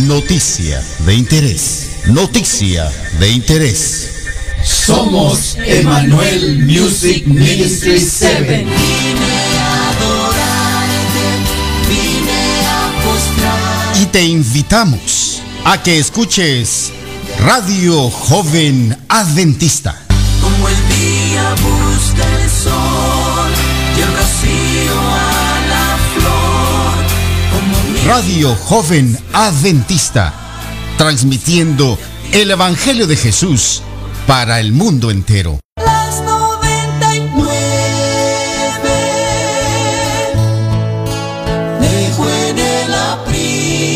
Noticia de interés. Noticia de interés. Somos Emanuel Music Ministry 7. Y te invitamos a que escuches Radio Joven Adventista. Como el día busca el sol y el Radio Joven Adventista, transmitiendo el Evangelio de Jesús para el mundo entero. las 99 dejó en el aprisco.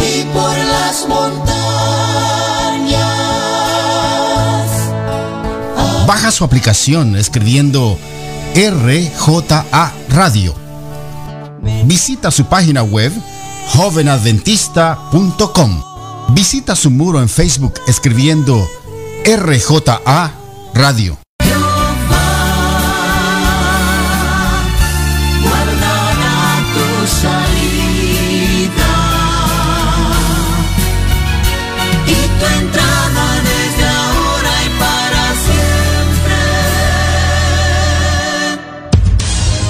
Y por las montañas. Baja su aplicación escribiendo RJA Radio. Visita su página web jovenadventista.com. Visita su muro en Facebook escribiendo RJA Radio.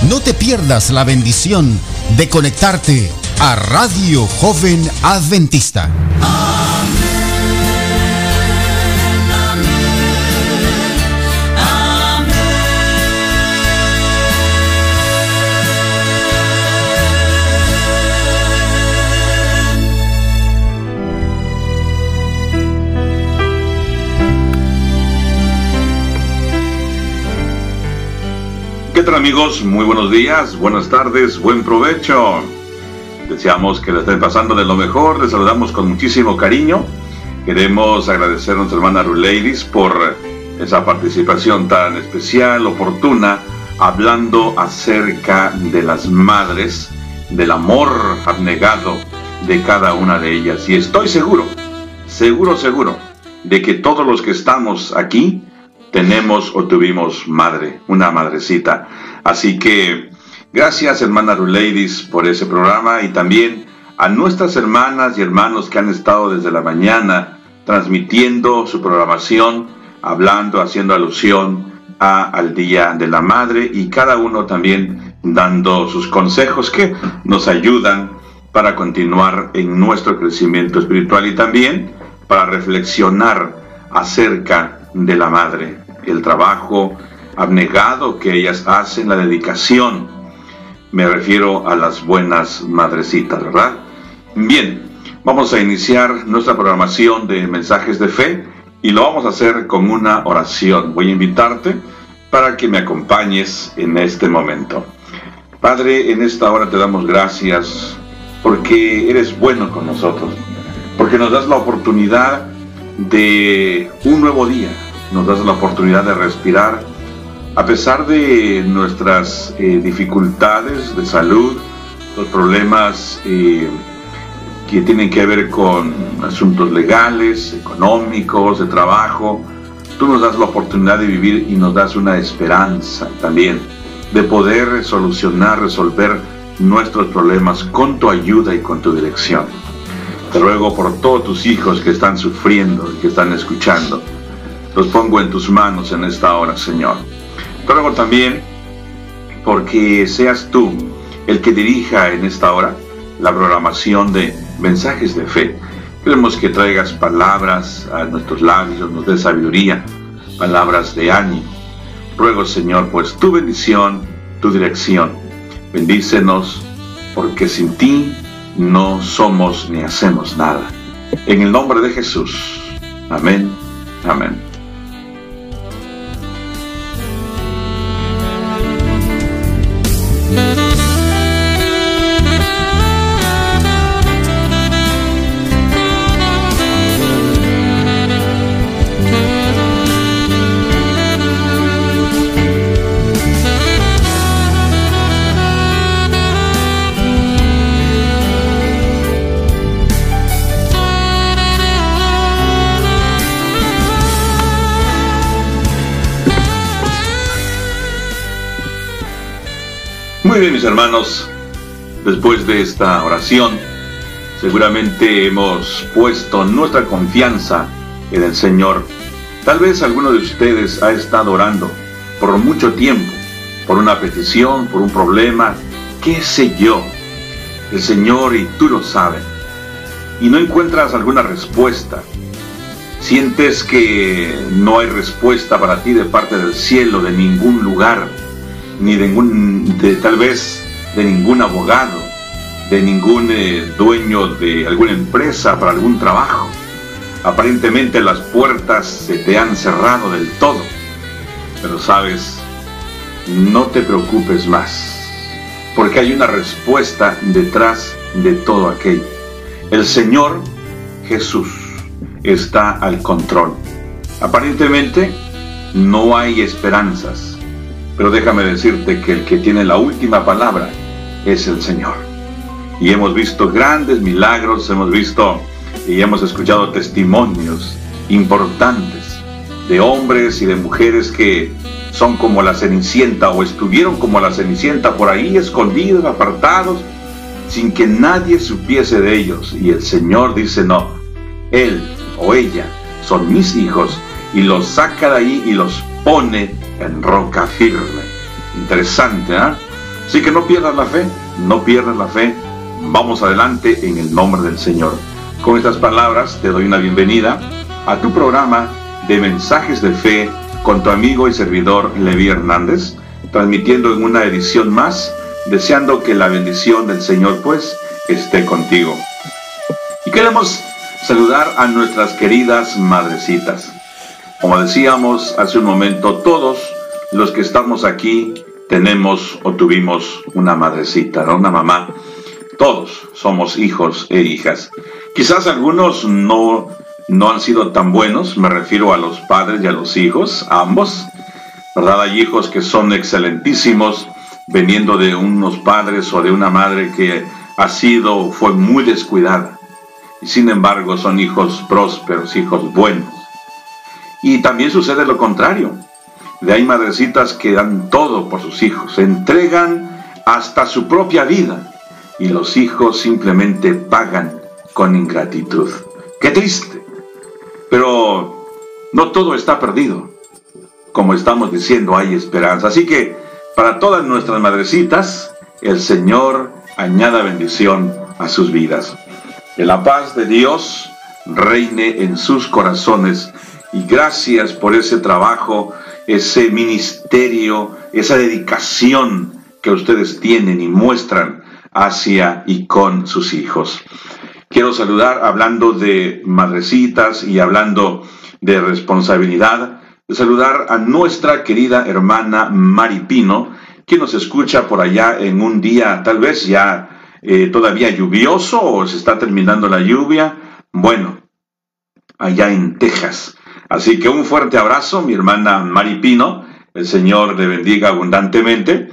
No te pierdas la bendición de conectarte a Radio Joven Adventista. ¿Qué tal amigos? Muy buenos días, buenas tardes, buen provecho. Deseamos que le estén pasando de lo mejor, les saludamos con muchísimo cariño. Queremos agradecer a nuestra hermana Ruleidis por esa participación tan especial, oportuna, hablando acerca de las madres, del amor abnegado de cada una de ellas. Y estoy seguro, seguro, seguro, de que todos los que estamos aquí tenemos o tuvimos madre, una madrecita. Así que gracias hermana Ruleidis por ese programa y también a nuestras hermanas y hermanos que han estado desde la mañana transmitiendo su programación, hablando, haciendo alusión a, al Día de la Madre y cada uno también dando sus consejos que nos ayudan para continuar en nuestro crecimiento espiritual y también para reflexionar acerca de la madre, el trabajo abnegado que ellas hacen, la dedicación. Me refiero a las buenas madrecitas, ¿verdad? Bien, vamos a iniciar nuestra programación de mensajes de fe y lo vamos a hacer con una oración. Voy a invitarte para que me acompañes en este momento. Padre, en esta hora te damos gracias porque eres bueno con nosotros, porque nos das la oportunidad de un nuevo día, nos das la oportunidad de respirar a pesar de nuestras eh, dificultades de salud, los problemas eh, que tienen que ver con asuntos legales, económicos, de trabajo, tú nos das la oportunidad de vivir y nos das una esperanza también de poder solucionar, resolver nuestros problemas con tu ayuda y con tu dirección. Te ruego por todos tus hijos que están sufriendo y que están escuchando. Los pongo en tus manos en esta hora, Señor. Te ruego también porque seas tú el que dirija en esta hora la programación de mensajes de fe. Queremos que traigas palabras a nuestros labios, nos dé sabiduría, palabras de ánimo. Ruego, Señor, pues tu bendición, tu dirección. Bendícenos, porque sin ti no somos ni hacemos nada. En el nombre de Jesús. Amén. Amén. Música Muy bien, mis hermanos. Después de esta oración, seguramente hemos puesto nuestra confianza en el Señor. Tal vez alguno de ustedes ha estado orando por mucho tiempo, por una petición, por un problema, qué sé yo. El Señor y tú lo sabes. Y no encuentras alguna respuesta. Sientes que no hay respuesta para ti de parte del cielo, de ningún lugar, ni de, ningún, de tal vez de ningún abogado, de ningún eh, dueño de alguna empresa para algún trabajo. Aparentemente las puertas se te han cerrado del todo. Pero sabes, no te preocupes más, porque hay una respuesta detrás de todo aquello. El Señor Jesús está al control. Aparentemente no hay esperanzas, pero déjame decirte que el que tiene la última palabra es el Señor. Y hemos visto grandes milagros, hemos visto y hemos escuchado testimonios importantes de hombres y de mujeres que son como la cenicienta o estuvieron como la cenicienta por ahí escondidos, apartados, sin que nadie supiese de ellos. Y el Señor dice, no, Él o ella son mis hijos y los saca de ahí y los pone en roca firme. Interesante, ¿ah? Así que no pierdas la fe, no pierdas la fe. Vamos adelante en el nombre del Señor. Con estas palabras te doy una bienvenida a tu programa de mensajes de fe con tu amigo y servidor Levi Hernández, transmitiendo en una edición más, deseando que la bendición del Señor pues esté contigo. Y queremos saludar a nuestras queridas madrecitas. Como decíamos hace un momento, todos los que estamos aquí tenemos o tuvimos una madrecita, una mamá. Todos somos hijos e hijas. Quizás algunos no, no han sido tan buenos, me refiero a los padres y a los hijos, ambos. ¿Verdad? Hay hijos que son excelentísimos, veniendo de unos padres o de una madre que ha sido, fue muy descuidada. Y sin embargo son hijos prósperos, hijos buenos. Y también sucede lo contrario. De hay madrecitas que dan todo por sus hijos, entregan hasta su propia vida y los hijos simplemente pagan con ingratitud. Qué triste. Pero no todo está perdido. Como estamos diciendo, hay esperanza. Así que para todas nuestras madrecitas, el Señor añada bendición a sus vidas. Que la paz de Dios reine en sus corazones y gracias por ese trabajo ese ministerio, esa dedicación que ustedes tienen y muestran hacia y con sus hijos. Quiero saludar hablando de madrecitas y hablando de responsabilidad, saludar a nuestra querida hermana Mari Pino, que nos escucha por allá en un día tal vez ya eh, todavía lluvioso o se está terminando la lluvia. Bueno, allá en Texas. Así que un fuerte abrazo, mi hermana Mari Pino, el Señor le bendiga abundantemente.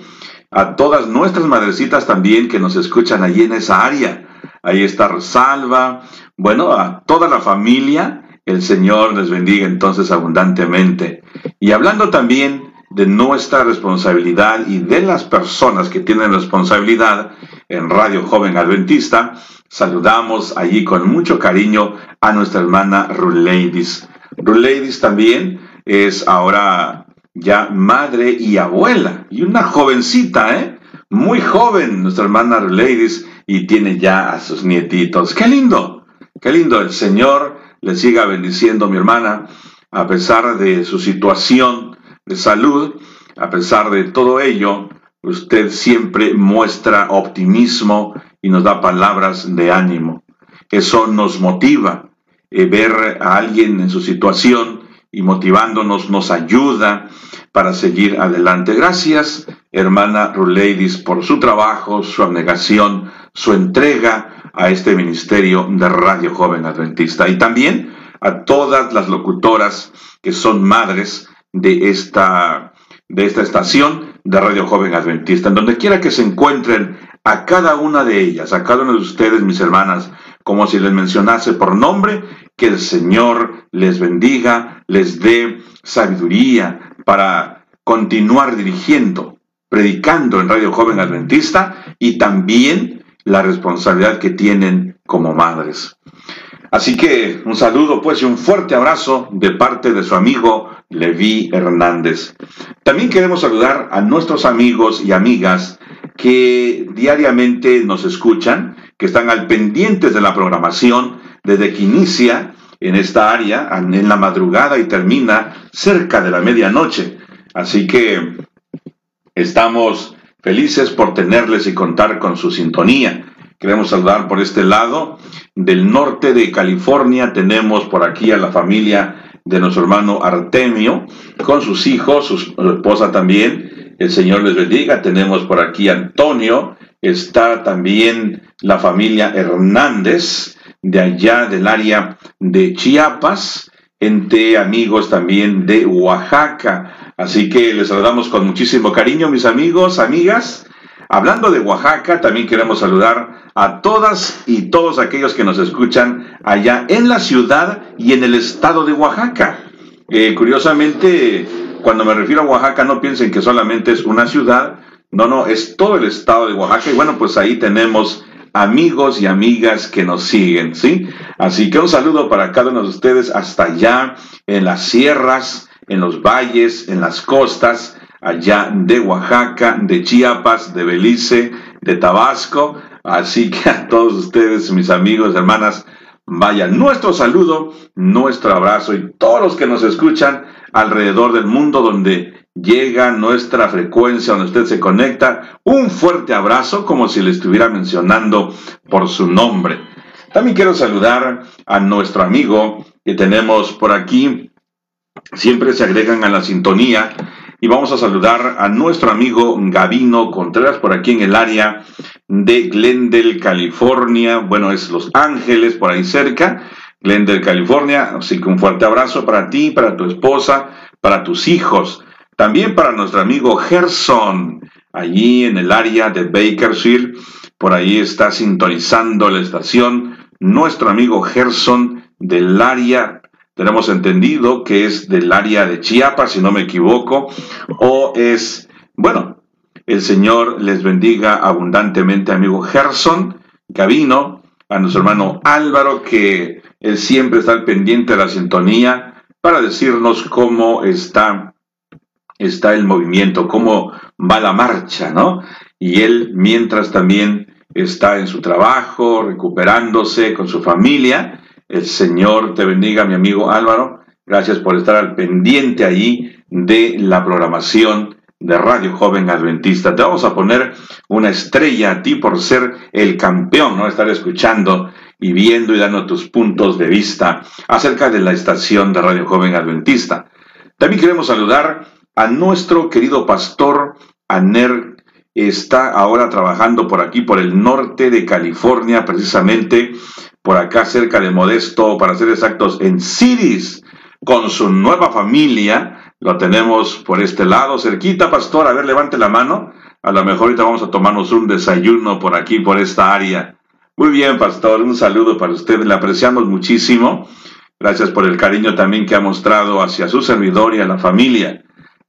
A todas nuestras madrecitas también que nos escuchan allí en esa área. Ahí está Rosalba. Bueno, a toda la familia, el Señor les bendiga entonces abundantemente. Y hablando también de nuestra responsabilidad y de las personas que tienen responsabilidad en Radio Joven Adventista, saludamos allí con mucho cariño a nuestra hermana Ruleidis. Ladies también es ahora ya madre y abuela, y una jovencita, ¿eh? Muy joven, nuestra hermana Ladies, y tiene ya a sus nietitos. ¡Qué lindo! ¡Qué lindo! El Señor le siga bendiciendo, mi hermana, a pesar de su situación de salud, a pesar de todo ello, usted siempre muestra optimismo y nos da palabras de ánimo. Eso nos motiva eh, ver a alguien en su situación y motivándonos nos ayuda para seguir adelante. Gracias, hermana Ruleidis, por su trabajo, su abnegación, su entrega a este ministerio de Radio Joven Adventista y también a todas las locutoras que son madres de esta, de esta estación de Radio Joven Adventista, en donde quiera que se encuentren, a cada una de ellas, a cada una de ustedes, mis hermanas, como si les mencionase por nombre, que el Señor les bendiga, les dé sabiduría para continuar dirigiendo, predicando en Radio Joven Adventista y también la responsabilidad que tienen como madres. Así que un saludo pues y un fuerte abrazo de parte de su amigo Levi Hernández. También queremos saludar a nuestros amigos y amigas que diariamente nos escuchan, que están al pendientes de la programación desde que inicia en esta área, en la madrugada y termina cerca de la medianoche. Así que estamos felices por tenerles y contar con su sintonía. Queremos saludar por este lado. Del norte de California tenemos por aquí a la familia de nuestro hermano Artemio, con sus hijos, su esposa también. El Señor les bendiga. Tenemos por aquí a Antonio. Está también la familia Hernández de allá del área de Chiapas, entre amigos también de Oaxaca. Así que les saludamos con muchísimo cariño, mis amigos, amigas. Hablando de Oaxaca, también queremos saludar a todas y todos aquellos que nos escuchan allá en la ciudad y en el estado de Oaxaca. Eh, curiosamente, cuando me refiero a Oaxaca, no piensen que solamente es una ciudad, no, no, es todo el estado de Oaxaca y bueno, pues ahí tenemos amigos y amigas que nos siguen, ¿sí? Así que un saludo para cada uno de ustedes hasta allá en las sierras, en los valles, en las costas, allá de Oaxaca, de Chiapas, de Belice, de Tabasco. Así que a todos ustedes, mis amigos, hermanas, vaya nuestro saludo, nuestro abrazo y todos los que nos escuchan alrededor del mundo donde llega nuestra frecuencia, donde usted se conecta, un fuerte abrazo como si le estuviera mencionando por su nombre. También quiero saludar a nuestro amigo que tenemos por aquí, siempre se agregan a la sintonía, y vamos a saludar a nuestro amigo Gavino Contreras por aquí en el área de Glendale, California. Bueno, es Los Ángeles, por ahí cerca. Glendale, California. Así que un fuerte abrazo para ti, para tu esposa, para tus hijos. También para nuestro amigo Gerson, allí en el área de Bakersfield. Por ahí está sintonizando la estación nuestro amigo Gerson del área tenemos entendido que es del área de Chiapas, si no me equivoco, o es, bueno, el Señor les bendiga abundantemente, amigo Gerson, Gavino, a nuestro hermano Álvaro, que él siempre está al pendiente de la sintonía para decirnos cómo está, está el movimiento, cómo va la marcha, ¿no? Y él, mientras también está en su trabajo, recuperándose con su familia, el Señor te bendiga, mi amigo Álvaro. Gracias por estar al pendiente allí de la programación de Radio Joven Adventista. Te vamos a poner una estrella a ti por ser el campeón, ¿no? Estar escuchando y viendo y dando tus puntos de vista acerca de la estación de Radio Joven Adventista. También queremos saludar a nuestro querido pastor Aner. Está ahora trabajando por aquí, por el norte de California, precisamente por acá cerca de Modesto, para ser exactos, en Ciris, con su nueva familia. Lo tenemos por este lado, cerquita, pastor. A ver, levante la mano. A lo mejor ahorita vamos a tomarnos un desayuno por aquí, por esta área. Muy bien, pastor. Un saludo para usted. Le apreciamos muchísimo. Gracias por el cariño también que ha mostrado hacia su servidor y a la familia.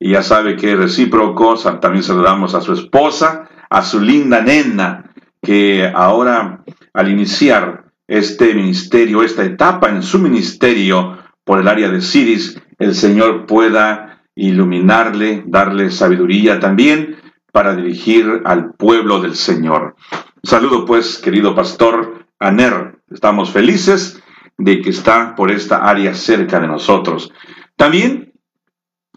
Y ya sabe que recíproco. También saludamos a su esposa, a su linda nena, que ahora al iniciar este ministerio, esta etapa en su ministerio por el área de Siris, el Señor pueda iluminarle, darle sabiduría también para dirigir al pueblo del Señor. Saludo pues, querido pastor Aner. Estamos felices de que está por esta área cerca de nosotros. También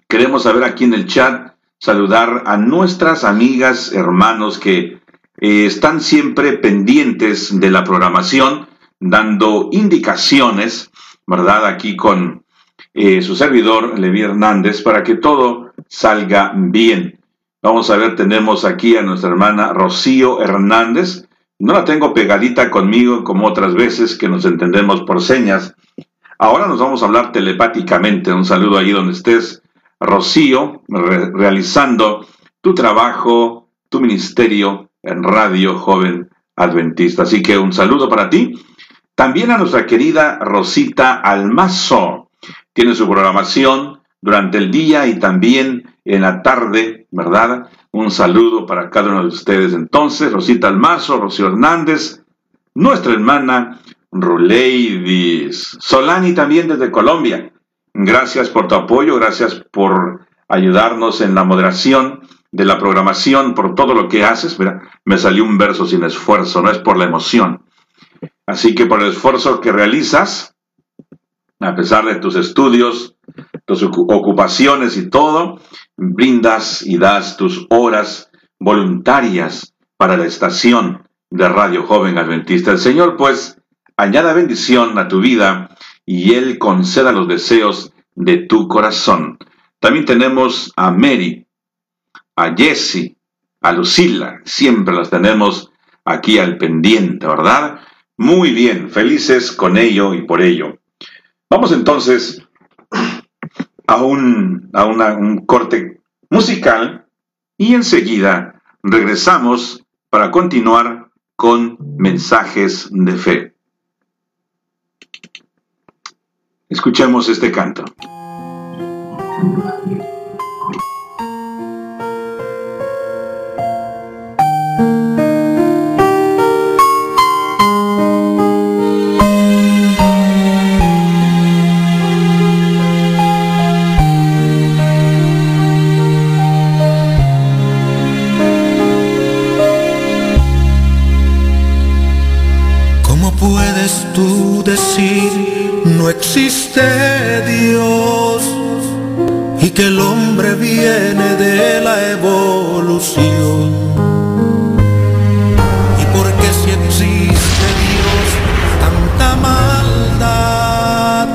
queremos saber aquí en el chat, saludar a nuestras amigas, hermanos que eh, están siempre pendientes de la programación dando indicaciones, ¿verdad? Aquí con eh, su servidor, Levi Hernández, para que todo salga bien. Vamos a ver, tenemos aquí a nuestra hermana Rocío Hernández. No la tengo pegadita conmigo como otras veces que nos entendemos por señas. Ahora nos vamos a hablar telepáticamente. Un saludo allí donde estés, Rocío, realizando tu trabajo, tu ministerio en Radio Joven Adventista. Así que un saludo para ti también a nuestra querida Rosita Almazo. Tiene su programación durante el día y también en la tarde, ¿verdad? Un saludo para cada uno de ustedes. Entonces, Rosita Almazo, Rocío Hernández, nuestra hermana Ruleidis, Solani también desde Colombia. Gracias por tu apoyo, gracias por ayudarnos en la moderación de la programación, por todo lo que haces. Mira, me salió un verso sin esfuerzo, no es por la emoción. Así que por el esfuerzo que realizas, a pesar de tus estudios, tus ocupaciones y todo, brindas y das tus horas voluntarias para la estación de Radio Joven Adventista. El Señor, pues, añada bendición a tu vida y Él conceda los deseos de tu corazón. También tenemos a Mary, a Jessie, a Lucila, siempre las tenemos aquí al pendiente, ¿verdad? Muy bien, felices con ello y por ello. Vamos entonces a un, a un corte musical y enseguida regresamos para continuar con mensajes de fe. Escuchemos este canto. Existe Dios y que el hombre viene de la evolución. ¿Y porque si existe Dios tanta maldad?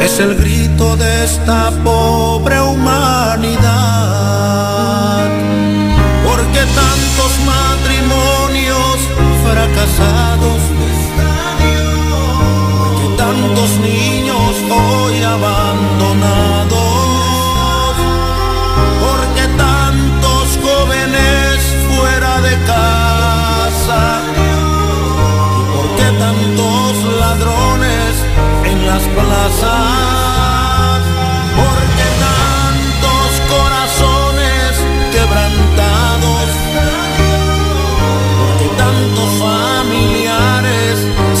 Es el grito de esta pobre humanidad. Porque tantos matrimonios fracasados niños hoy abandonados, porque tantos jóvenes fuera de casa, porque tantos ladrones en las plazas, porque tantos corazones quebrantados, porque tantos familiares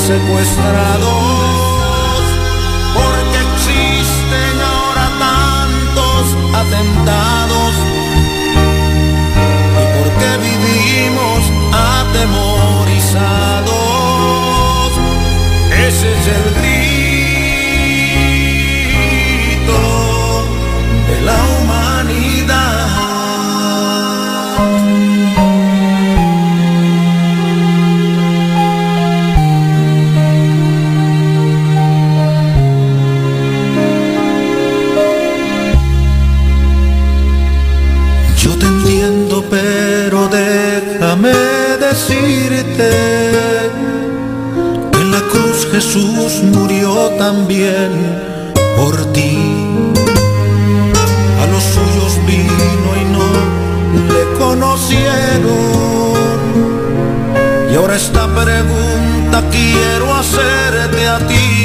secuestrados. Y porque vivimos atemorizados. Ese es el Murió también por ti. A los suyos vino y no le conocieron. Y ahora esta pregunta quiero hacerte a ti.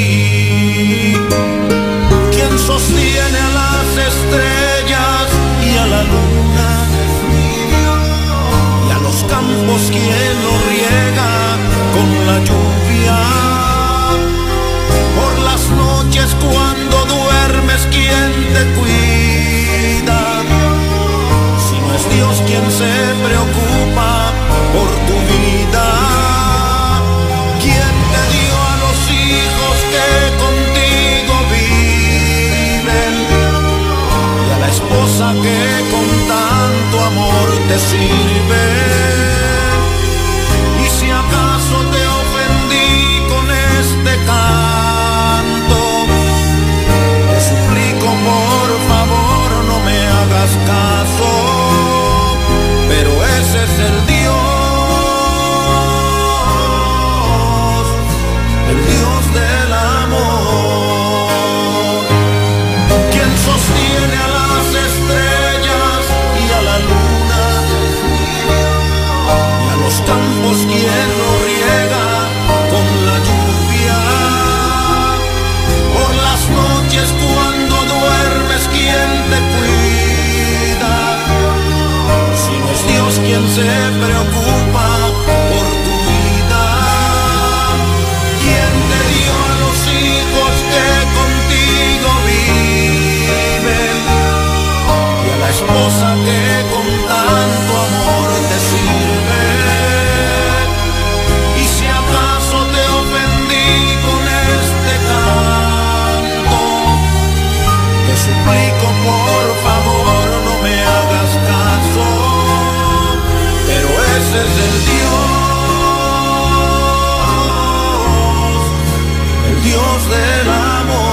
Dios del amor.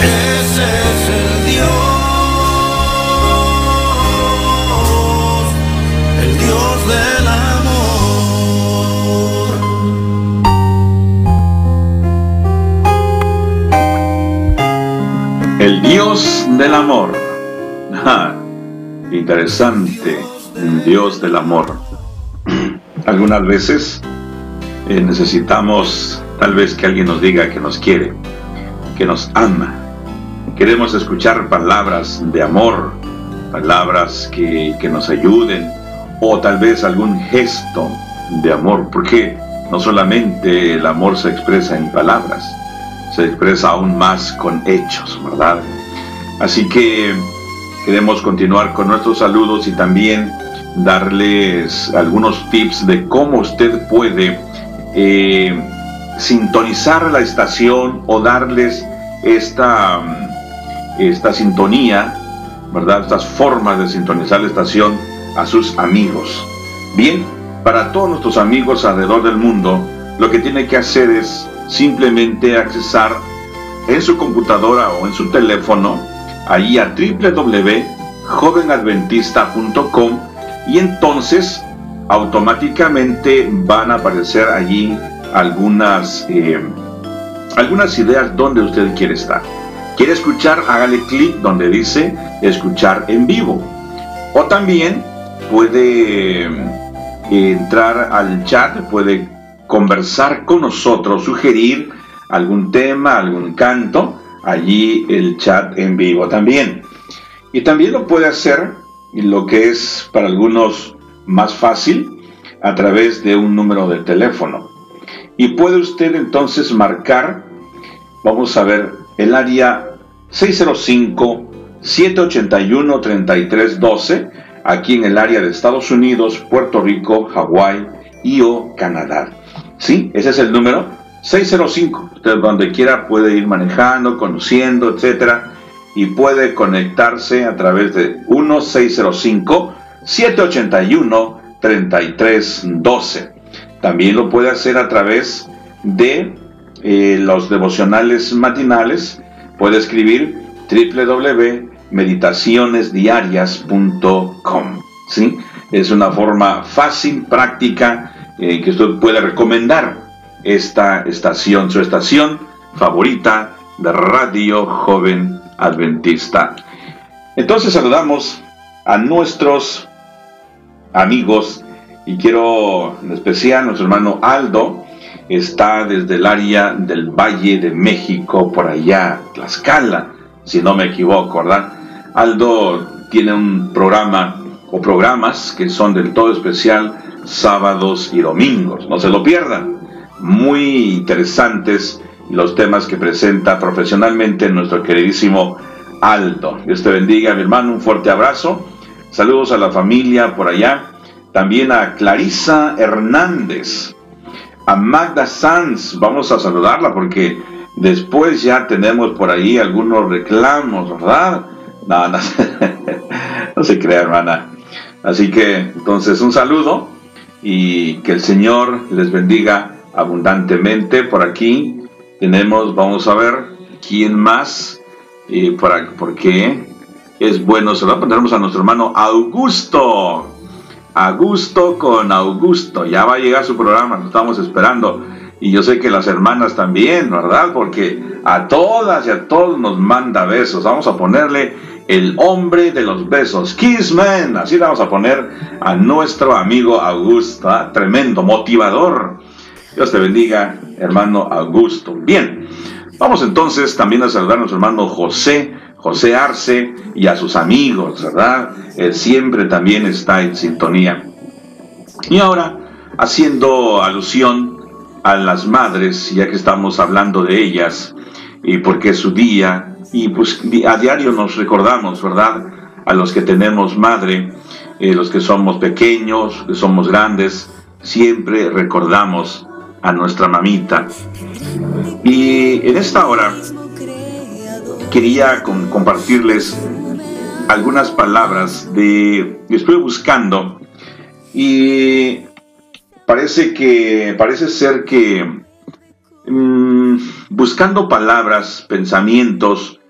Ese es el Dios, el Dios del amor. El Dios del amor. Ah, interesante, el Dios del amor. Algunas veces eh, necesitamos tal vez que alguien nos diga que nos quiere, que nos ama. Queremos escuchar palabras de amor, palabras que, que nos ayuden, o tal vez algún gesto de amor, porque no solamente el amor se expresa en palabras, se expresa aún más con hechos, ¿verdad? Así que queremos continuar con nuestros saludos y también darles algunos tips de cómo usted puede eh, sintonizar la estación o darles esta, esta sintonía, ¿verdad? Estas formas de sintonizar la estación a sus amigos. Bien, para todos nuestros amigos alrededor del mundo, lo que tiene que hacer es simplemente accesar en su computadora o en su teléfono, ahí a www.jovenadventista.com y entonces automáticamente van a aparecer allí algunas, eh, algunas ideas donde usted quiere estar. ¿Quiere escuchar? Hágale clic donde dice escuchar en vivo. O también puede eh, entrar al chat, puede conversar con nosotros, sugerir algún tema, algún canto, allí el chat en vivo también. Y también lo puede hacer, lo que es para algunos más fácil, a través de un número de teléfono. Y puede usted entonces marcar, vamos a ver, el área 605-781-3312 aquí en el área de Estados Unidos, Puerto Rico, Hawái y o Canadá. ¿Sí? Ese es el número 605. Usted donde quiera puede ir manejando, conociendo, etcétera, y puede conectarse a través de 1605 781 3312. También lo puede hacer a través de eh, los devocionales matinales. Puede escribir www meditacionesdiarias.com. ¿sí? Es una forma fácil, práctica, eh, que usted puede recomendar esta estación, su estación favorita de Radio Joven Adventista. Entonces saludamos a nuestros amigos y quiero en especial nuestro hermano Aldo, está desde el área del Valle de México, por allá, Tlaxcala, si no me equivoco, ¿verdad? Aldo tiene un programa o programas que son del todo especial sábados y domingos. No se lo pierdan. Muy interesantes los temas que presenta profesionalmente nuestro queridísimo Aldo. Dios te bendiga, mi hermano. Un fuerte abrazo. Saludos a la familia por allá. También a Clarisa Hernández. A Magda Sanz. Vamos a saludarla porque después ya tenemos por ahí algunos reclamos, ¿verdad? No, no, se crea, hermana. Así que, entonces, un saludo y que el Señor les bendiga abundantemente. Por aquí tenemos, vamos a ver, quién más, y por porque es bueno saludar. Tenemos a nuestro hermano Augusto. Augusto con Augusto. Ya va a llegar su programa, lo estamos esperando. Y yo sé que las hermanas también, ¿verdad? Porque a todas y a todos nos manda besos. Vamos a ponerle el hombre de los besos. Kissman, así le vamos a poner a nuestro amigo Augusto, ¿ah? tremendo motivador. Dios te bendiga, hermano Augusto. Bien, vamos entonces también a saludar a nuestro hermano José, José Arce y a sus amigos, ¿verdad? Él siempre también está en sintonía. Y ahora, haciendo alusión a las madres, ya que estamos hablando de ellas, y porque es su día, y pues a diario nos recordamos, ¿verdad? A los que tenemos madre, eh, los que somos pequeños, que somos grandes, siempre recordamos a nuestra mamita. Y en esta hora quería compartirles algunas palabras de estoy buscando y parece que parece ser que mm, buscando palabras, pensamientos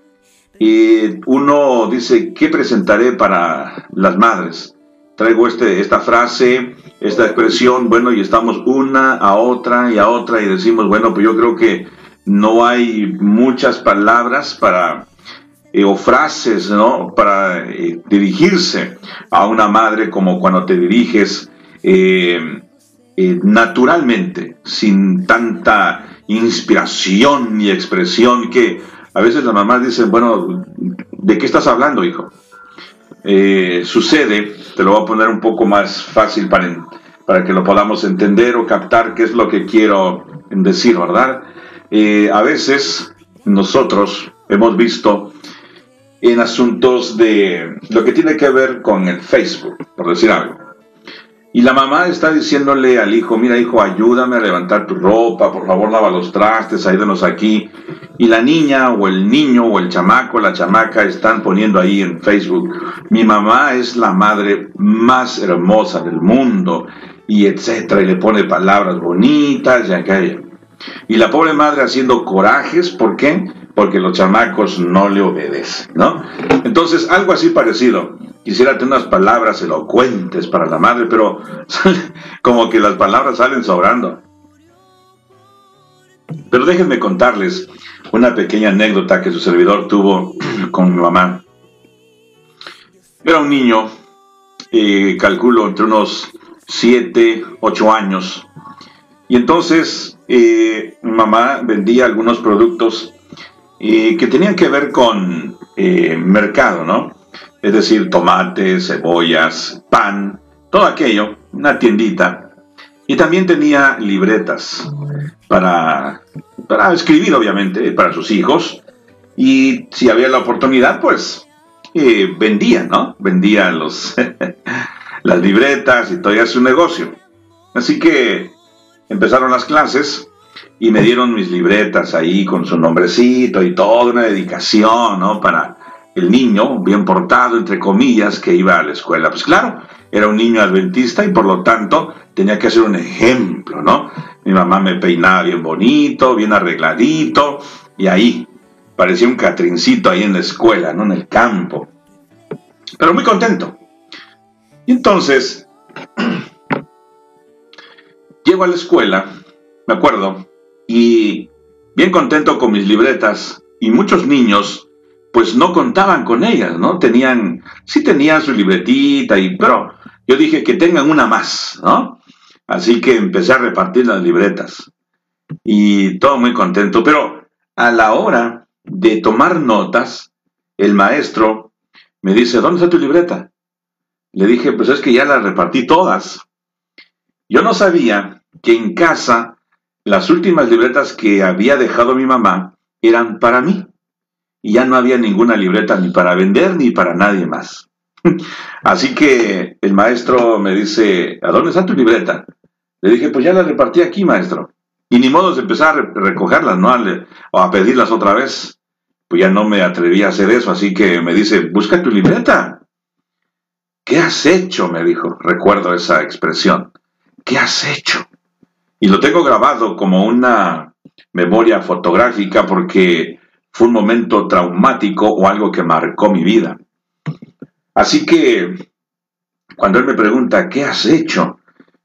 y uno dice, ¿qué presentaré para las madres? Traigo este, esta frase, esta expresión, bueno, y estamos una a otra y a otra y decimos, bueno, pues yo creo que no hay muchas palabras para eh, o frases, ¿no? Para eh, dirigirse a una madre como cuando te diriges eh, naturalmente, sin tanta inspiración y expresión que a veces las mamás dicen, bueno, ¿de qué estás hablando, hijo? Sucede, te lo voy a poner un poco más fácil para, para que lo podamos entender o captar qué es lo que quiero decir, ¿verdad? a veces nosotros hemos visto en asuntos de lo que tiene que ver con el Facebook, por decir algo. Y la mamá está diciéndole al hijo, mira hijo, ayúdame a levantar tu ropa, por favor lava los trastes, ayúdanos aquí. Y la niña o el niño o el chamaco, la chamaca están poniendo ahí en Facebook, mi mamá es la madre más hermosa del mundo, y etcétera, y le pone palabras bonitas y aquello. Y la pobre madre haciendo corajes, ¿por qué? Porque los chamacos no le obedecen, ¿no? Entonces, algo así parecido. Quisiera tener unas palabras elocuentes para la madre, pero como que las palabras salen sobrando. Pero déjenme contarles una pequeña anécdota que su servidor tuvo con mi mamá. Era un niño, eh, calculo entre unos 7, 8 años, y entonces eh, mi mamá vendía algunos productos eh, que tenían que ver con mercado, ¿no? Es decir, tomates, cebollas, pan, todo aquello, una tiendita. Y también tenía libretas para, para escribir, obviamente, para sus hijos. Y si había la oportunidad, pues vendía, ¿no? Vendía los, las libretas y todo su negocio. Así que empezaron las clases y me dieron mis libretas ahí con su nombrecito y toda una dedicación, ¿no? Para el niño bien portado, entre comillas, que iba a la escuela. Pues claro, era un niño adventista y por lo tanto tenía que ser un ejemplo, ¿no? Mi mamá me peinaba bien bonito, bien arregladito y ahí parecía un catrincito ahí en la escuela, ¿no? En el campo. Pero muy contento. Y entonces Llego a la escuela, me acuerdo, y bien contento con mis libretas, y muchos niños pues no contaban con ellas, ¿no? Tenían, sí tenían su libretita, y, pero yo dije que tengan una más, ¿no? Así que empecé a repartir las libretas. Y todo muy contento, pero a la hora de tomar notas, el maestro me dice, ¿dónde está tu libreta? Le dije, pues es que ya las repartí todas. Yo no sabía que en casa las últimas libretas que había dejado mi mamá eran para mí. Y ya no había ninguna libreta ni para vender ni para nadie más. Así que el maestro me dice, ¿a dónde está tu libreta? Le dije, pues ya la repartí aquí, maestro. Y ni modo de empezar a recogerlas, ¿no? O a pedirlas otra vez. Pues ya no me atreví a hacer eso, así que me dice, busca tu libreta. ¿Qué has hecho? me dijo. Recuerdo esa expresión. ¿qué has hecho? Y lo tengo grabado como una memoria fotográfica porque fue un momento traumático o algo que marcó mi vida. Así que cuando él me pregunta, ¿qué has hecho?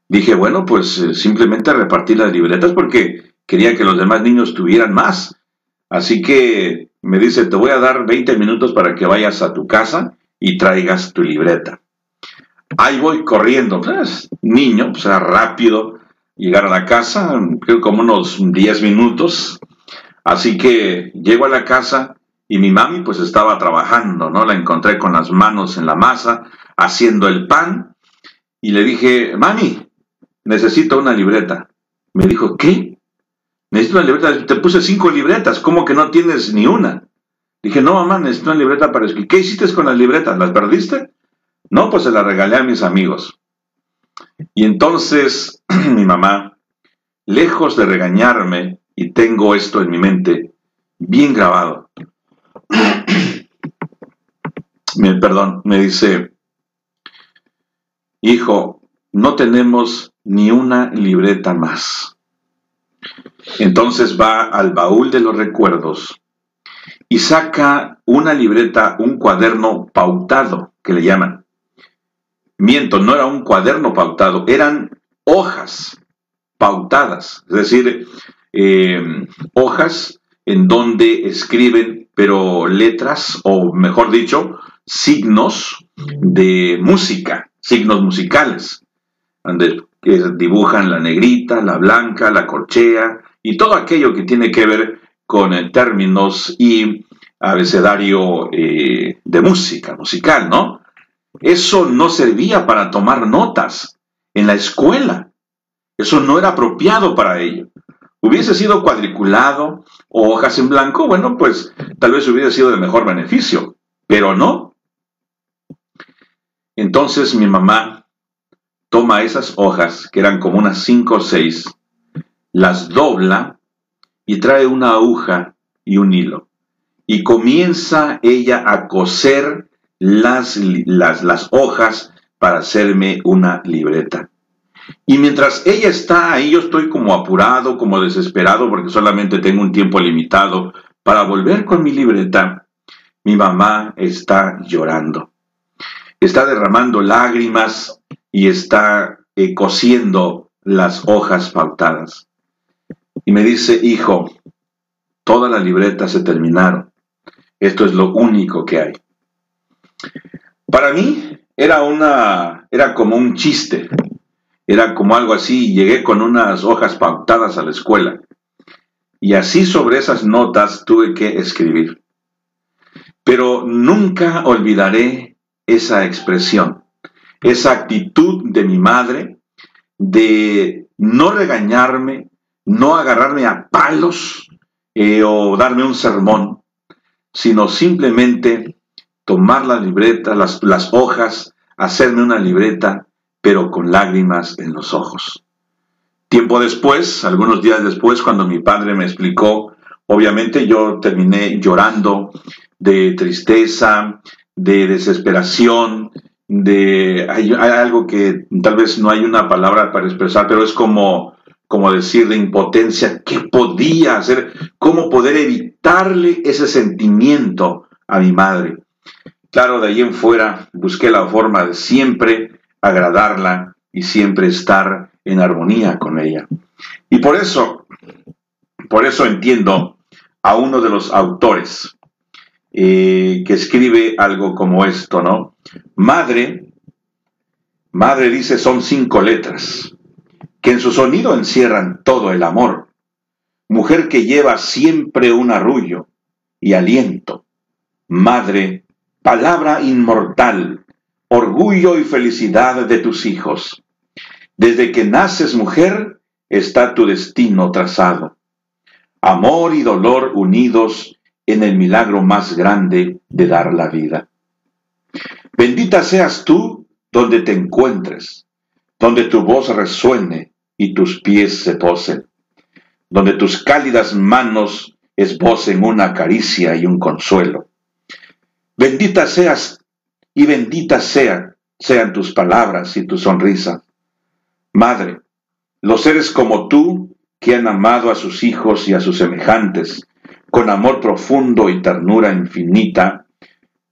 Dije, bueno, pues eh, simplemente repartir las libretas porque quería que los demás niños tuvieran más. Así que me dice, te voy a dar 20 minutos para que vayas a tu casa y traigas tu libreta. Ahí voy corriendo, pues, niño, pues era rápido llegar a la casa, creo como unos 10 minutos. Así que llego a la casa y mi mami pues estaba trabajando, ¿no? La encontré con las manos en la masa, haciendo el pan. Y le dije, mami, necesito una libreta. Me dijo, ¿qué? Necesito una libreta. Te puse cinco libretas, ¿cómo que no tienes ni una? Dije, no, mamá, necesito una libreta para escribir. ¿Qué hiciste con las libretas? ¿Las perdiste? No, pues se la regalé a mis amigos. Y entonces mi mamá, lejos de regañarme, y tengo esto en mi mente bien grabado, me, perdón, me dice, hijo, no tenemos ni una libreta más. Entonces va al baúl de los recuerdos y saca una libreta, un cuaderno pautado, que le llaman. Miento, no era un cuaderno pautado, eran hojas pautadas, es decir, eh, hojas en donde escriben pero letras, o mejor dicho, signos de música, signos musicales, donde dibujan la negrita, la blanca, la corchea y todo aquello que tiene que ver con eh, términos y abecedario eh, de música, musical, ¿no? Eso no servía para tomar notas en la escuela. Eso no era apropiado para ello. Hubiese sido cuadriculado o hojas en blanco, bueno, pues tal vez hubiera sido de mejor beneficio, pero no. Entonces mi mamá toma esas hojas, que eran como unas cinco o seis, las dobla y trae una aguja y un hilo. Y comienza ella a coser las, las, las hojas para hacerme una libreta. Y mientras ella está ahí, yo estoy como apurado, como desesperado, porque solamente tengo un tiempo limitado para volver con mi libreta. Mi mamá está llorando. Está derramando lágrimas y está eh, cosiendo las hojas pautadas. Y me dice, hijo, todas las libretas se terminaron. Esto es lo único que hay. Para mí era una, era como un chiste, era como algo así. Llegué con unas hojas pautadas a la escuela y así sobre esas notas tuve que escribir. Pero nunca olvidaré esa expresión, esa actitud de mi madre de no regañarme, no agarrarme a palos eh, o darme un sermón, sino simplemente tomar las, las hojas, hacerme una libreta, pero con lágrimas en los ojos. Tiempo después, algunos días después, cuando mi padre me explicó, obviamente yo terminé llorando de tristeza, de desesperación, de hay, algo que tal vez no hay una palabra para expresar, pero es como como decir de impotencia, ¿qué podía hacer? ¿Cómo poder evitarle ese sentimiento a mi madre? Claro, de ahí en fuera busqué la forma de siempre agradarla y siempre estar en armonía con ella. Y por eso, por eso entiendo a uno de los autores eh, que escribe algo como esto, ¿no? Madre, madre dice son cinco letras, que en su sonido encierran todo el amor. Mujer que lleva siempre un arrullo y aliento. Madre, palabra inmortal, orgullo y felicidad de tus hijos. Desde que naces mujer, está tu destino trazado. Amor y dolor unidos en el milagro más grande de dar la vida. Bendita seas tú donde te encuentres, donde tu voz resuene y tus pies se posen, donde tus cálidas manos esbocen una caricia y un consuelo. Bendita seas y bendita sean, sean tus palabras y tu sonrisa. Madre, los seres como tú que han amado a sus hijos y a sus semejantes, con amor profundo y ternura infinita,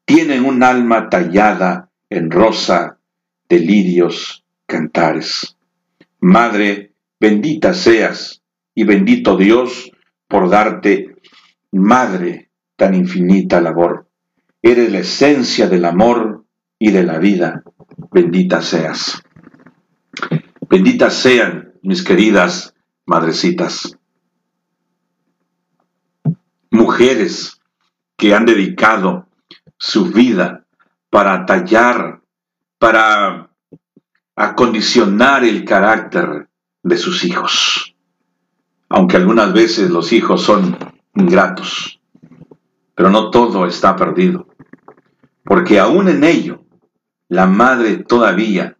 tienen un alma tallada en rosa de lirios cantares. Madre, bendita seas y bendito Dios por darte, Madre, tan infinita labor. Eres la esencia del amor y de la vida. Bendita seas. Benditas sean mis queridas madrecitas mujeres que han dedicado su vida para tallar, para acondicionar el carácter de sus hijos. Aunque algunas veces los hijos son ingratos, pero no todo está perdido, porque aún en ello la madre todavía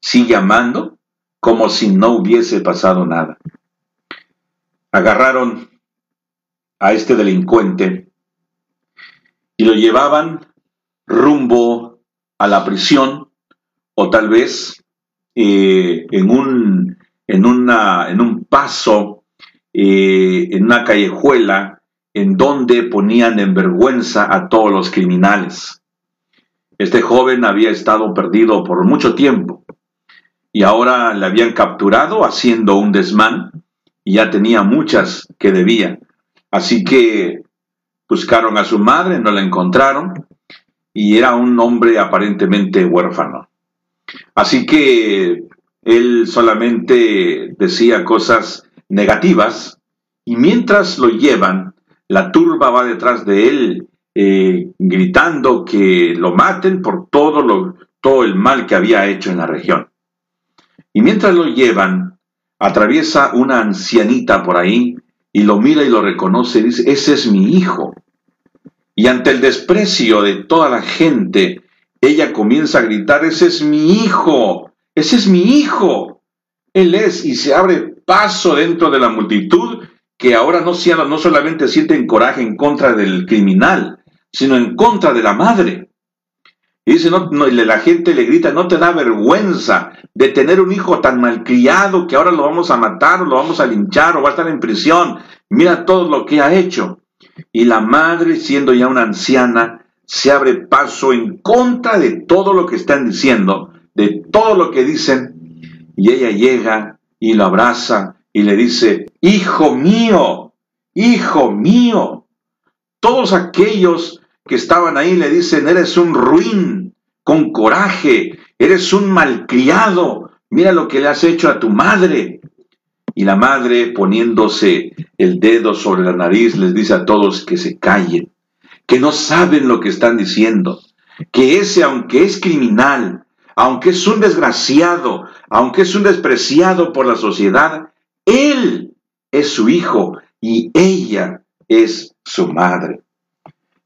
sigue amando como si no hubiese pasado nada. Agarraron a este delincuente y lo llevaban rumbo a la prisión o tal vez eh, en, un, en, una, en un paso, eh, en una callejuela, en donde ponían en vergüenza a todos los criminales. Este joven había estado perdido por mucho tiempo y ahora le habían capturado haciendo un desmán y ya tenía muchas que debía. Así que buscaron a su madre, no la encontraron y era un hombre aparentemente huérfano. Así que él solamente decía cosas negativas y mientras lo llevan, la turba va detrás de él eh, gritando que lo maten por todo, lo, todo el mal que había hecho en la región. Y mientras lo llevan, atraviesa una ancianita por ahí y lo mira y lo reconoce y dice, ese es mi hijo. Y ante el desprecio de toda la gente, ella comienza a gritar, ese es mi hijo, ese es mi hijo. Él es y se abre paso dentro de la multitud que ahora no, no solamente sienten coraje en contra del criminal, sino en contra de la madre. Y dice, no, la gente le grita, no te da vergüenza de tener un hijo tan malcriado que ahora lo vamos a matar o lo vamos a linchar o va a estar en prisión. Mira todo lo que ha hecho. Y la madre, siendo ya una anciana, se abre paso en contra de todo lo que están diciendo, de todo lo que dicen, y ella llega y lo abraza y le dice, Hijo mío, hijo mío. Todos aquellos que estaban ahí le dicen, eres un ruin, con coraje, eres un malcriado, mira lo que le has hecho a tu madre. Y la madre, poniéndose el dedo sobre la nariz, les dice a todos que se callen, que no saben lo que están diciendo, que ese, aunque es criminal, aunque es un desgraciado, aunque es un despreciado por la sociedad, él es su hijo y ella es su madre.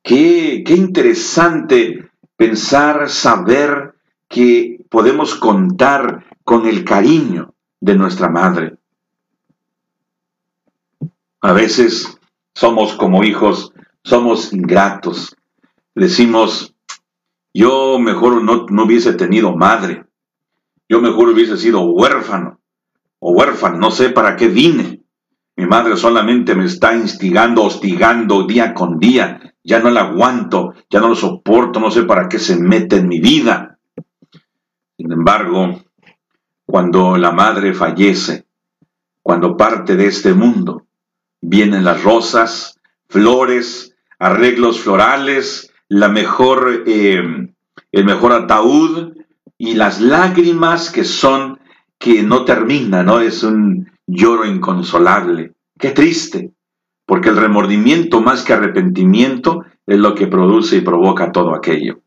Qué, qué interesante pensar, saber que podemos contar con el cariño de nuestra madre. A veces somos como hijos, somos ingratos. Decimos, yo mejor no, no hubiese tenido madre, yo mejor hubiese sido huérfano o huérfano, no sé para qué vine. Mi madre solamente me está instigando, hostigando día con día. Ya no la aguanto, ya no lo soporto, no sé para qué se mete en mi vida. Sin embargo, cuando la madre fallece, cuando parte de este mundo, vienen las rosas, flores, arreglos florales, la mejor, eh, el mejor ataúd y las lágrimas que son que no termina, ¿no? Es un lloro inconsolable. Qué triste, porque el remordimiento más que arrepentimiento es lo que produce y provoca todo aquello.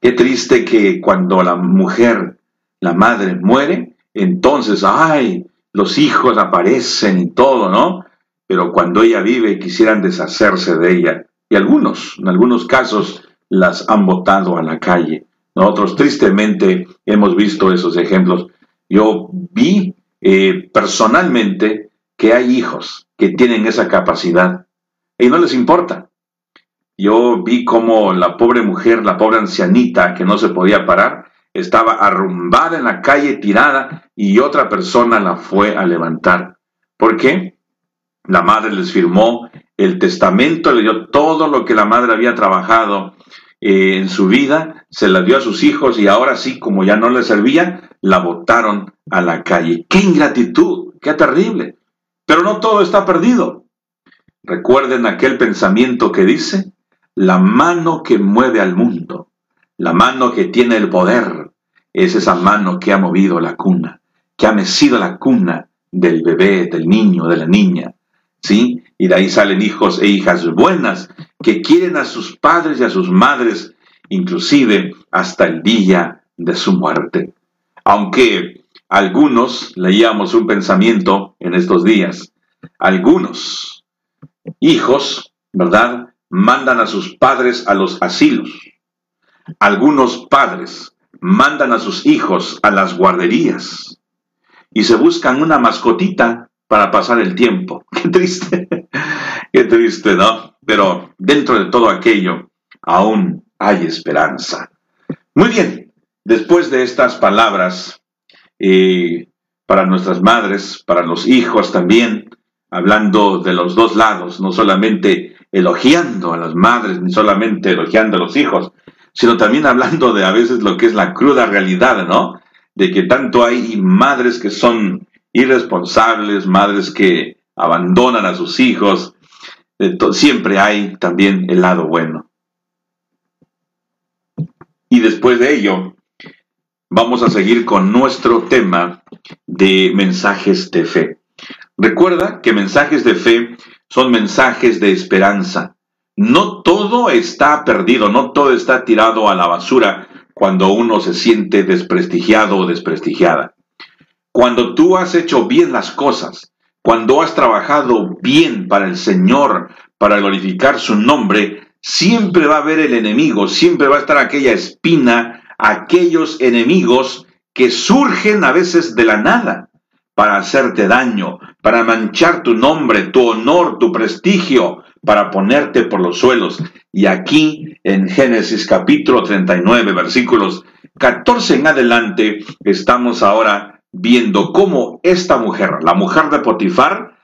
Qué triste que cuando la mujer, la madre, muere, entonces, ay, los hijos aparecen y todo, ¿no? Pero cuando ella vive quisieran deshacerse de ella. Y algunos, en algunos casos, las han botado a la calle. Nosotros tristemente hemos visto esos ejemplos yo vi eh, personalmente que hay hijos que tienen esa capacidad y no les importa. Yo vi como la pobre mujer, la pobre ancianita que no se podía parar, estaba arrumbada en la calle, tirada, y otra persona la fue a levantar. ¿Por qué? La madre les firmó el testamento, le dio todo lo que la madre había trabajado en su vida, se la dio a sus hijos y ahora sí, como ya no le servía, la botaron a la calle. ¡Qué ingratitud! ¡Qué terrible! Pero no todo está perdido. Recuerden aquel pensamiento que dice, la mano que mueve al mundo, la mano que tiene el poder, es esa mano que ha movido la cuna, que ha mecido la cuna del bebé, del niño, de la niña. ¿Sí? Y de ahí salen hijos e hijas buenas que quieren a sus padres y a sus madres, inclusive hasta el día de su muerte. Aunque algunos leíamos un pensamiento en estos días, algunos hijos, ¿verdad?, mandan a sus padres a los asilos. Algunos padres mandan a sus hijos a las guarderías y se buscan una mascotita para pasar el tiempo. Qué triste, qué triste, ¿no? Pero dentro de todo aquello aún hay esperanza. Muy bien, después de estas palabras, eh, para nuestras madres, para los hijos también, hablando de los dos lados, no solamente elogiando a las madres, ni solamente elogiando a los hijos, sino también hablando de a veces lo que es la cruda realidad, ¿no? De que tanto hay madres que son irresponsables, madres que abandonan a sus hijos. Siempre hay también el lado bueno. Y después de ello, vamos a seguir con nuestro tema de mensajes de fe. Recuerda que mensajes de fe son mensajes de esperanza. No todo está perdido, no todo está tirado a la basura cuando uno se siente desprestigiado o desprestigiada. Cuando tú has hecho bien las cosas, cuando has trabajado bien para el Señor, para glorificar su nombre, siempre va a haber el enemigo, siempre va a estar aquella espina, aquellos enemigos que surgen a veces de la nada para hacerte daño, para manchar tu nombre, tu honor, tu prestigio, para ponerte por los suelos. Y aquí en Génesis capítulo 39, versículos 14 en adelante, estamos ahora viendo cómo esta mujer, la mujer de Potifar,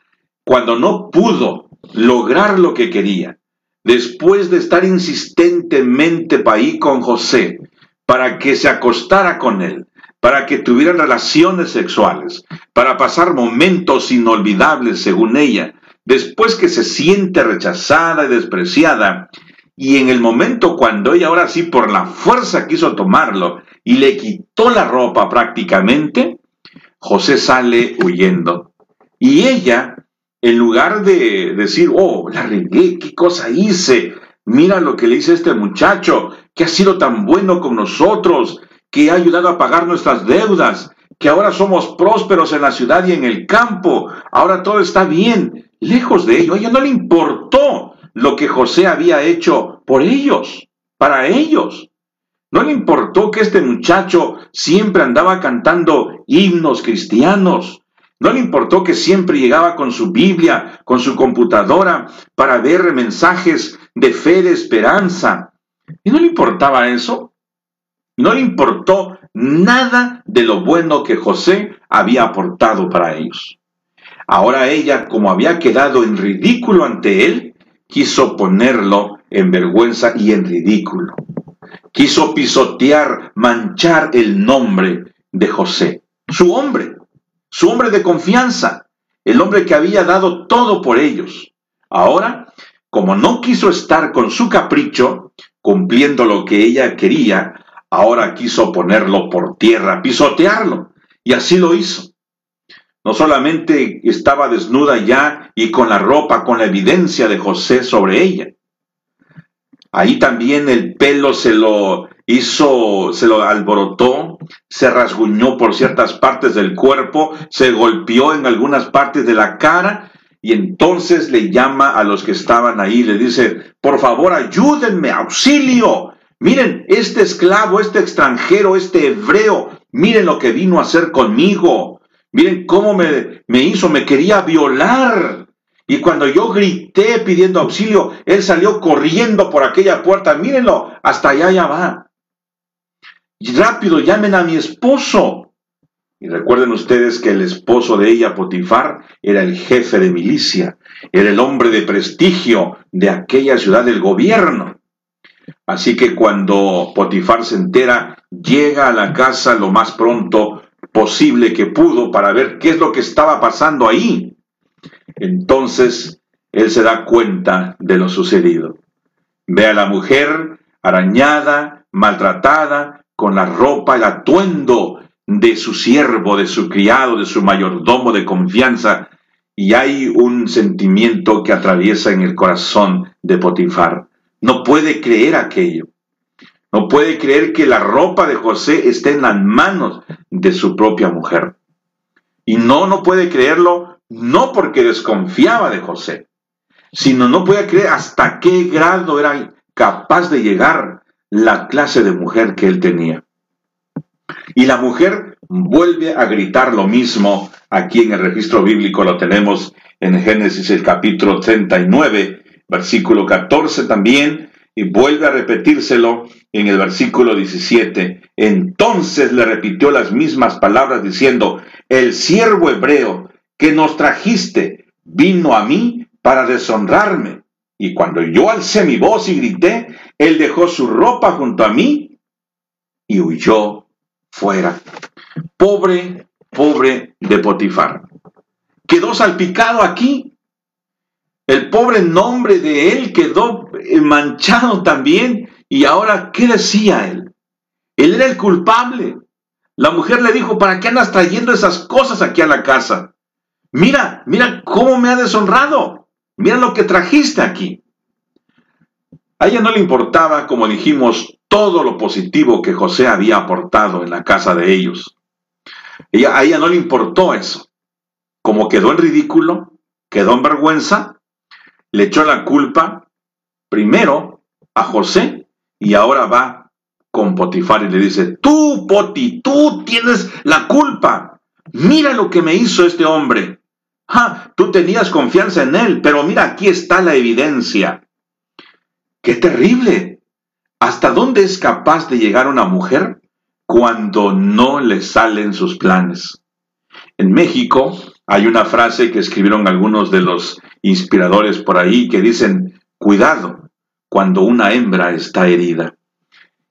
cuando no pudo lograr lo que quería, después de estar insistentemente ahí con José, para que se acostara con él, para que tuvieran relaciones sexuales, para pasar momentos inolvidables según ella, después que se siente rechazada y despreciada, y en el momento cuando ella ahora sí por la fuerza quiso tomarlo y le quitó la ropa prácticamente, José sale huyendo. Y ella, en lugar de decir, oh, la regué, qué cosa hice, mira lo que le hice a este muchacho, que ha sido tan bueno con nosotros, que ha ayudado a pagar nuestras deudas, que ahora somos prósperos en la ciudad y en el campo, ahora todo está bien. Lejos de ello, a ella no le importó lo que José había hecho por ellos, para ellos. No le importó que este muchacho siempre andaba cantando himnos cristianos. No le importó que siempre llegaba con su Biblia, con su computadora, para ver mensajes de fe, de esperanza. Y no le importaba eso. No le importó nada de lo bueno que José había aportado para ellos. Ahora ella, como había quedado en ridículo ante él, quiso ponerlo en vergüenza y en ridículo. Quiso pisotear, manchar el nombre de José, su hombre, su hombre de confianza, el hombre que había dado todo por ellos. Ahora, como no quiso estar con su capricho, cumpliendo lo que ella quería, ahora quiso ponerlo por tierra, pisotearlo, y así lo hizo. No solamente estaba desnuda ya y con la ropa, con la evidencia de José sobre ella. Ahí también el pelo se lo hizo, se lo alborotó, se rasguñó por ciertas partes del cuerpo, se golpeó en algunas partes de la cara y entonces le llama a los que estaban ahí, le dice, por favor ayúdenme, auxilio, Miren, este esclavo, este extranjero, este hebreo, miren lo que vino a hacer conmigo. Miren cómo me, me hizo, me quería violar. Y cuando yo grité pidiendo auxilio, él salió corriendo por aquella puerta. Mírenlo, hasta allá ya va. Y rápido, llamen a mi esposo. Y recuerden ustedes que el esposo de ella, Potifar, era el jefe de milicia, era el hombre de prestigio de aquella ciudad del gobierno. Así que cuando Potifar se entera, llega a la casa lo más pronto posible que pudo para ver qué es lo que estaba pasando ahí. Entonces él se da cuenta de lo sucedido. Ve a la mujer arañada, maltratada, con la ropa, el atuendo de su siervo, de su criado, de su mayordomo de confianza, y hay un sentimiento que atraviesa en el corazón de Potifar. No puede creer aquello. No puede creer que la ropa de José esté en las manos de su propia mujer. Y no, no puede creerlo, no porque desconfiaba de José, sino no puede creer hasta qué grado era capaz de llegar la clase de mujer que él tenía. Y la mujer vuelve a gritar lo mismo. Aquí en el registro bíblico lo tenemos en Génesis el capítulo 39, versículo 14 también, y vuelve a repetírselo en el versículo 17. Entonces le repitió las mismas palabras diciendo, el siervo hebreo que nos trajiste vino a mí para deshonrarme. Y cuando yo alcé mi voz y grité, él dejó su ropa junto a mí y huyó fuera. Pobre, pobre de Potifar. Quedó salpicado aquí El pobre nombre de él quedó eh, manchado también. Y ahora, ¿qué decía él? Él era el culpable. La mujer le dijo, ¿para qué andas trayendo esas cosas aquí a la casa? Mira, mira cómo me ha deshonrado. Mira lo que trajiste aquí. A ella no le importaba, como dijimos, todo lo positivo que José había aportado en la casa de ellos. Ella, a ella no le importó eso. Como quedó en ridículo, quedó en vergüenza, le echó la culpa primero a José y ahora va con Potifar y le dice, tú, Poti, tú tienes la culpa. Mira lo que me hizo este hombre. Ah, tú tenías confianza en él, pero mira, aquí está la evidencia. ¡Qué terrible! ¿Hasta dónde es capaz de llegar una mujer cuando no le salen sus planes? En México hay una frase que escribieron algunos de los inspiradores por ahí que dicen, cuidado cuando una hembra está herida.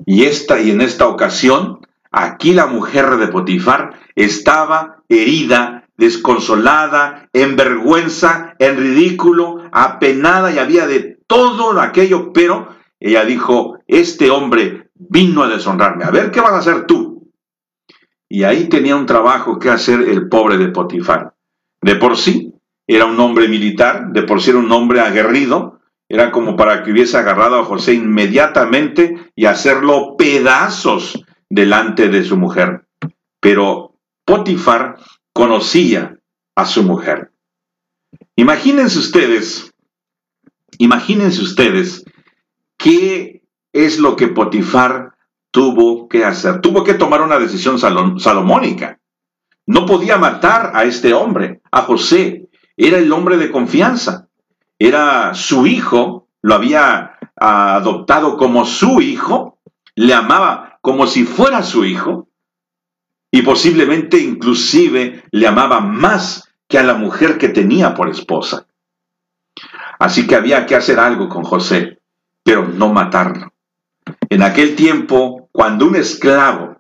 Y esta y en esta ocasión, aquí la mujer de Potifar estaba herida, desconsolada, en vergüenza, en ridículo, apenada y había de todo aquello, pero ella dijo, este hombre vino a deshonrarme. A ver, ¿qué vas a hacer tú? Y ahí tenía un trabajo que hacer el pobre de Potifar. De por sí, era un hombre militar, de por sí era un hombre aguerrido, era como para que hubiese agarrado a José inmediatamente y hacerlo pedazos delante de su mujer. Pero Potifar conocía a su mujer. Imagínense ustedes Imagínense ustedes qué es lo que Potifar tuvo que hacer. Tuvo que tomar una decisión salomónica. No podía matar a este hombre, a José. Era el hombre de confianza. Era su hijo, lo había adoptado como su hijo, le amaba como si fuera su hijo y posiblemente inclusive le amaba más que a la mujer que tenía por esposa. Así que había que hacer algo con José, pero no matarlo. En aquel tiempo, cuando un esclavo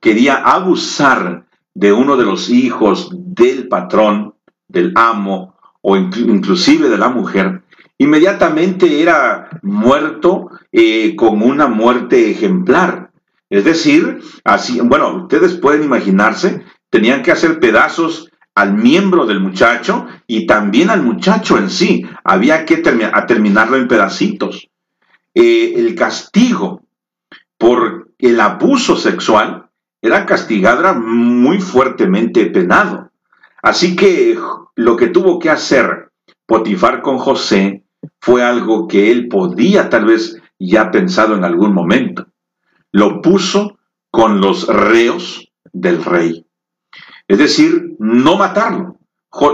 quería abusar de uno de los hijos del patrón, del amo o inclusive de la mujer, inmediatamente era muerto eh, con una muerte ejemplar. Es decir, así, bueno, ustedes pueden imaginarse, tenían que hacer pedazos al miembro del muchacho y también al muchacho en sí. Había que terminarlo en pedacitos. Eh, el castigo por el abuso sexual era castigado muy fuertemente penado. Así que lo que tuvo que hacer Potifar con José fue algo que él podía tal vez ya pensado en algún momento. Lo puso con los reos del rey. Es decir, no matarlo.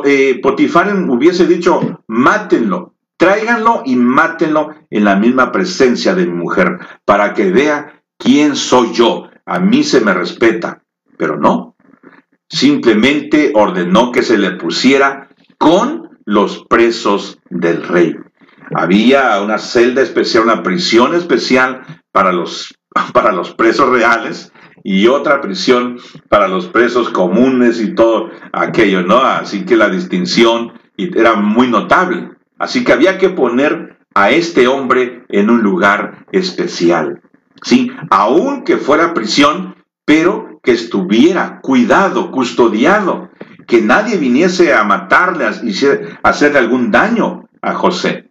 Eh, Potifar hubiese dicho, mátenlo, tráiganlo y mátenlo en la misma presencia de mi mujer, para que vea quién soy yo. A mí se me respeta, pero no. Simplemente ordenó que se le pusiera con los presos del rey. Había una celda especial, una prisión especial para los, para los presos reales y otra prisión para los presos comunes y todo aquello, ¿no? Así que la distinción era muy notable. Así que había que poner a este hombre en un lugar especial. Sí, aunque fuera prisión, pero que estuviera cuidado, custodiado, que nadie viniese a matarle, a hacerle algún daño a José.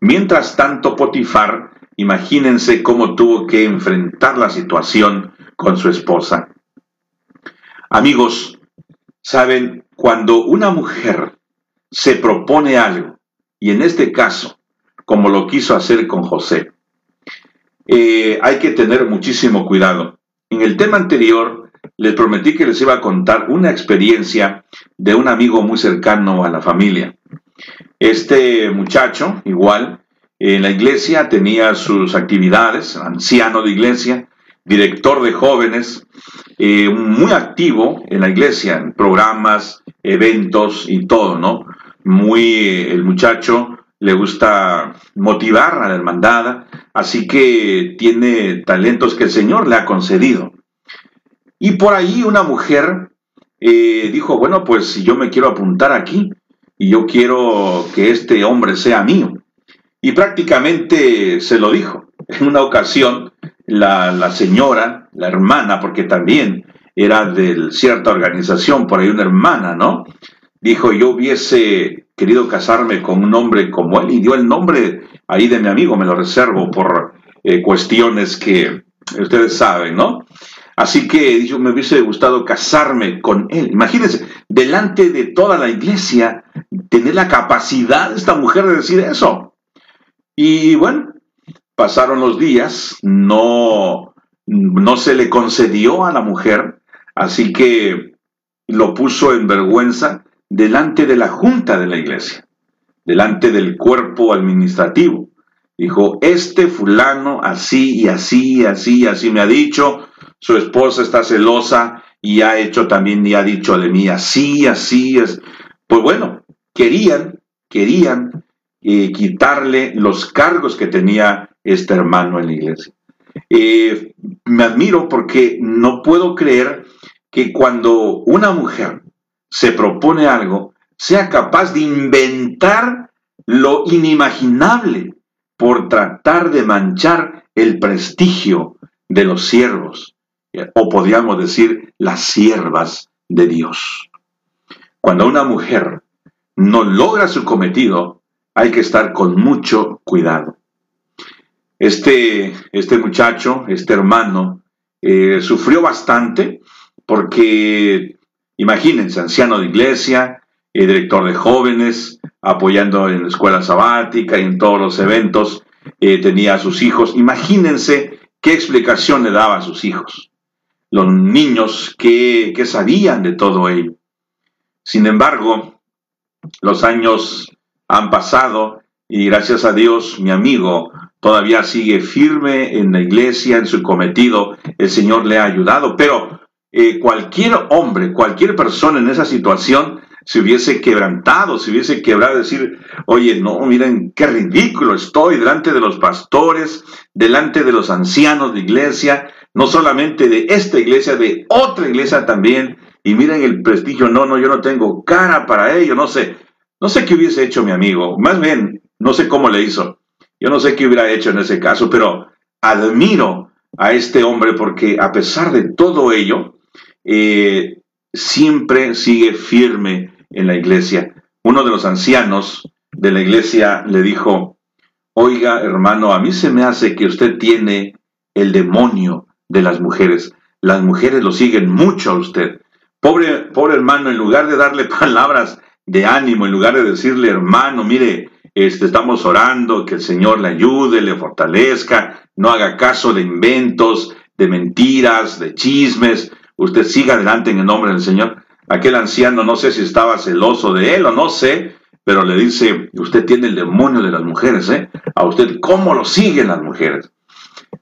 Mientras tanto, Potifar, imagínense cómo tuvo que enfrentar la situación con su esposa. Amigos, saben, cuando una mujer se propone algo, y en este caso, como lo quiso hacer con José, eh, hay que tener muchísimo cuidado. En el tema anterior, les prometí que les iba a contar una experiencia de un amigo muy cercano a la familia. Este muchacho, igual, en la iglesia tenía sus actividades, anciano de iglesia, director de jóvenes, eh, muy activo en la iglesia, en programas, eventos y todo, ¿no? Muy, el muchacho le gusta motivar a la hermandad, así que tiene talentos que el Señor le ha concedido. Y por ahí una mujer eh, dijo, bueno, pues si yo me quiero apuntar aquí, y yo quiero que este hombre sea mío. Y prácticamente se lo dijo. En una ocasión, la, la señora, la hermana, porque también era de cierta organización, por ahí una hermana, ¿no? Dijo, yo hubiese querido casarme con un hombre como él y dio el nombre ahí de mi amigo, me lo reservo por eh, cuestiones que ustedes saben, ¿no? Así que yo me hubiese gustado casarme con él. Imagínense, delante de toda la iglesia, tener la capacidad de esta mujer de decir eso. Y bueno, pasaron los días, no, no se le concedió a la mujer, así que lo puso en vergüenza delante de la junta de la iglesia, delante del cuerpo administrativo. Dijo, este fulano así y así y así y así me ha dicho, su esposa está celosa y ha hecho también y ha dicho de mí así, así es. Pues bueno, querían, querían quitarle los cargos que tenía este hermano en la iglesia. Eh, me admiro porque no puedo creer que cuando una mujer se propone algo, sea capaz de inventar lo inimaginable por tratar de manchar el prestigio de los siervos, o podríamos decir las siervas de Dios. Cuando una mujer no logra su cometido, hay que estar con mucho cuidado. Este, este muchacho, este hermano, eh, sufrió bastante porque Imagínense, anciano de iglesia, eh, director de jóvenes, apoyando en la escuela sabática y en todos los eventos, eh, tenía a sus hijos. Imagínense qué explicación le daba a sus hijos. Los niños que, que sabían de todo ello. Sin embargo, los años han pasado y gracias a Dios mi amigo todavía sigue firme en la iglesia, en su cometido. El Señor le ha ayudado, pero eh, cualquier hombre, cualquier persona en esa situación se hubiese quebrantado, se hubiese quebrado, decir, oye, no, miren qué ridículo estoy delante de los pastores, delante de los ancianos de iglesia, no solamente de esta iglesia, de otra iglesia también, y miren el prestigio, no, no, yo no tengo cara para ello, no sé, no sé qué hubiese hecho mi amigo, más bien, no sé cómo le hizo, yo no sé qué hubiera hecho en ese caso, pero admiro a este hombre porque a pesar de todo ello, eh, siempre sigue firme en la iglesia. Uno de los ancianos de la iglesia le dijo, oiga hermano, a mí se me hace que usted tiene el demonio de las mujeres. Las mujeres lo siguen mucho a usted. Pobre, pobre hermano, en lugar de darle palabras de ánimo, en lugar de decirle, hermano, mire, este, estamos orando, que el Señor le ayude, le fortalezca, no haga caso de inventos, de mentiras, de chismes, usted siga adelante en el nombre del Señor. Aquel anciano no sé si estaba celoso de él o no sé, pero le dice, usted tiene el demonio de las mujeres, ¿eh? A usted, ¿cómo lo siguen las mujeres?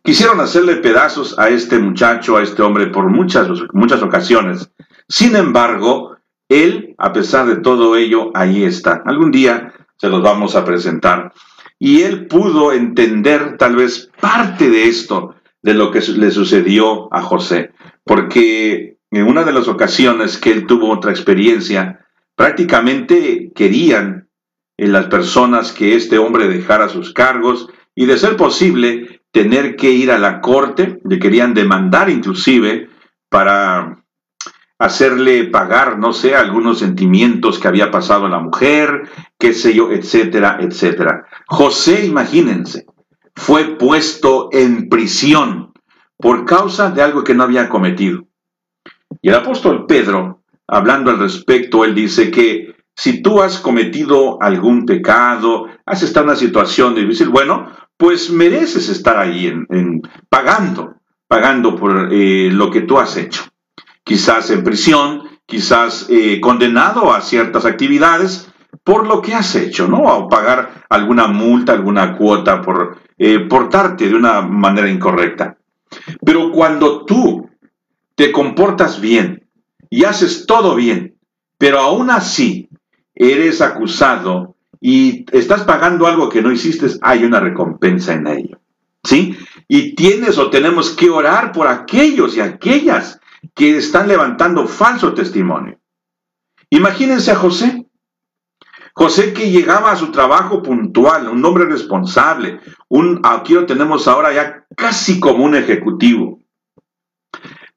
Quisieron hacerle pedazos a este muchacho, a este hombre, por muchas, muchas ocasiones. Sin embargo, él, a pesar de todo ello, ahí está. Algún día se los vamos a presentar. Y él pudo entender tal vez parte de esto, de lo que le sucedió a José porque en una de las ocasiones que él tuvo otra experiencia, prácticamente querían en eh, las personas que este hombre dejara sus cargos y de ser posible tener que ir a la corte, le querían demandar inclusive para hacerle pagar, no sé, algunos sentimientos que había pasado a la mujer, qué sé yo, etcétera, etcétera. José, imagínense, fue puesto en prisión por causa de algo que no había cometido. Y el apóstol Pedro, hablando al respecto, él dice que si tú has cometido algún pecado, has estado en una situación difícil, bueno, pues mereces estar ahí en, pagando, pagando por eh, lo que tú has hecho. Quizás en prisión, quizás eh, condenado a ciertas actividades por lo que has hecho, ¿no? O pagar alguna multa, alguna cuota por eh, portarte de una manera incorrecta. Pero cuando tú te comportas bien y haces todo bien, pero aún así eres acusado y estás pagando algo que no hiciste, hay una recompensa en ello. ¿Sí? Y tienes o tenemos que orar por aquellos y aquellas que están levantando falso testimonio. Imagínense a José. José que llegaba a su trabajo puntual, un hombre responsable, un, aquí lo tenemos ahora ya casi como un ejecutivo.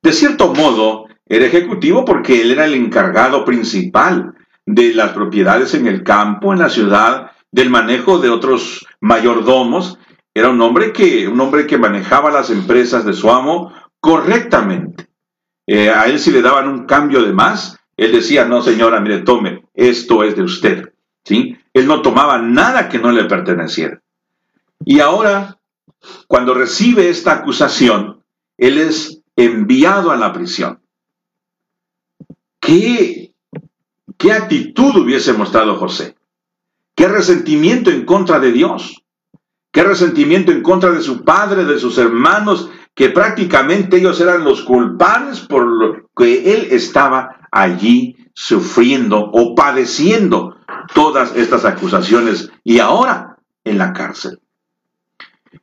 De cierto modo, era ejecutivo porque él era el encargado principal de las propiedades en el campo, en la ciudad, del manejo de otros mayordomos. Era un hombre que, un hombre que manejaba las empresas de su amo correctamente. Eh, a él si le daban un cambio de más, él decía, no señora, mire, tome, esto es de usted. ¿Sí? Él no tomaba nada que no le perteneciera. Y ahora, cuando recibe esta acusación, él es enviado a la prisión. ¿Qué, qué actitud hubiese mostrado José? ¿Qué resentimiento en contra de Dios? ¿Qué resentimiento en contra de su padre, de sus hermanos, que prácticamente ellos eran los culpables por lo que él estaba allí sufriendo o padeciendo todas estas acusaciones y ahora en la cárcel?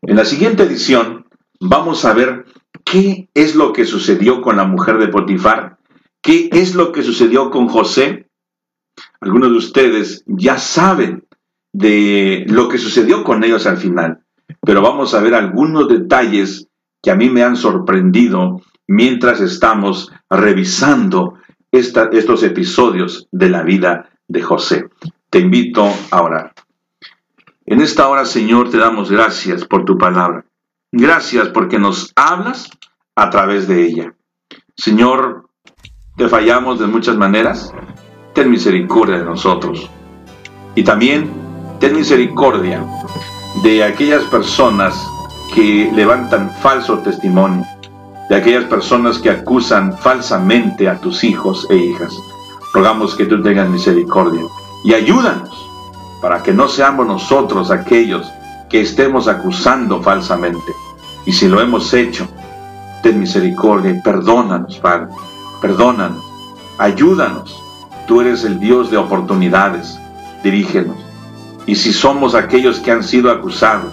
En la siguiente edición vamos a ver qué es lo que sucedió con la mujer de Potifar, qué es lo que sucedió con José. Algunos de ustedes ya saben de lo que sucedió con ellos al final, pero vamos a ver algunos detalles que a mí me han sorprendido mientras estamos revisando estos episodios de la vida de José. Te invito a orar. En esta hora, Señor, te damos gracias por tu palabra. Gracias porque nos hablas a través de ella. Señor, te fallamos de muchas maneras. Ten misericordia de nosotros. Y también ten misericordia de aquellas personas que levantan falso testimonio, de aquellas personas que acusan falsamente a tus hijos e hijas. Rogamos que tú tengas misericordia y ayúdanos para que no seamos nosotros aquellos que estemos acusando falsamente. Y si lo hemos hecho, ten misericordia y perdónanos, Padre. Perdónanos, ayúdanos. Tú eres el Dios de oportunidades. Dirígenos. Y si somos aquellos que han sido acusados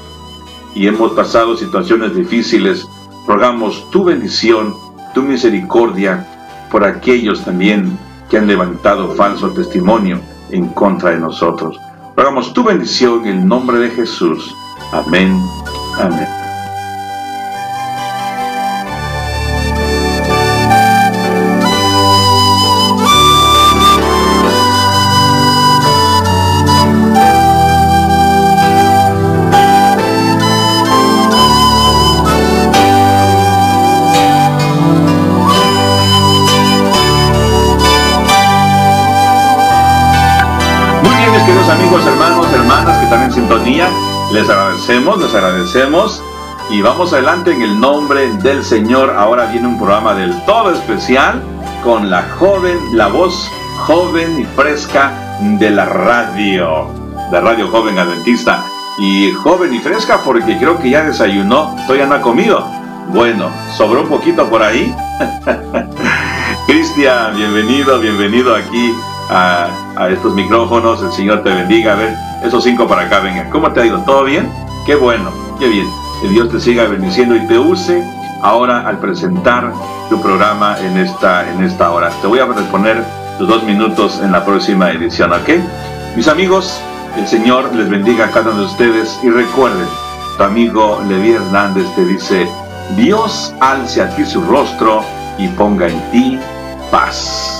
y hemos pasado situaciones difíciles, rogamos tu bendición, tu misericordia por aquellos también que han levantado falso testimonio en contra de nosotros. Rogamos tu bendición en el nombre de Jesús. Amén. Amén. Les agradecemos, les agradecemos y vamos adelante en el nombre del Señor. Ahora viene un programa del todo especial con la joven, la voz joven y fresca de la radio, de Radio Joven Adventista. Y joven y fresca porque creo que ya desayunó, todavía no ha comido. Bueno, sobró un poquito por ahí. Cristian, bienvenido, bienvenido aquí a, a, estos micrófonos. El Señor te bendiga. A ver, esos cinco para acá, venga. ¿Cómo te ha ido? ¿Todo bien? Qué bueno, qué bien. Que Dios te siga bendiciendo y te use ahora al presentar tu programa en esta, en esta hora. Te voy a responder tus dos minutos en la próxima edición, ¿ok? Mis amigos, el Señor les bendiga a cada uno de ustedes y recuerden, tu amigo Levi Hernández te dice, Dios alce a ti su rostro y ponga en ti paz.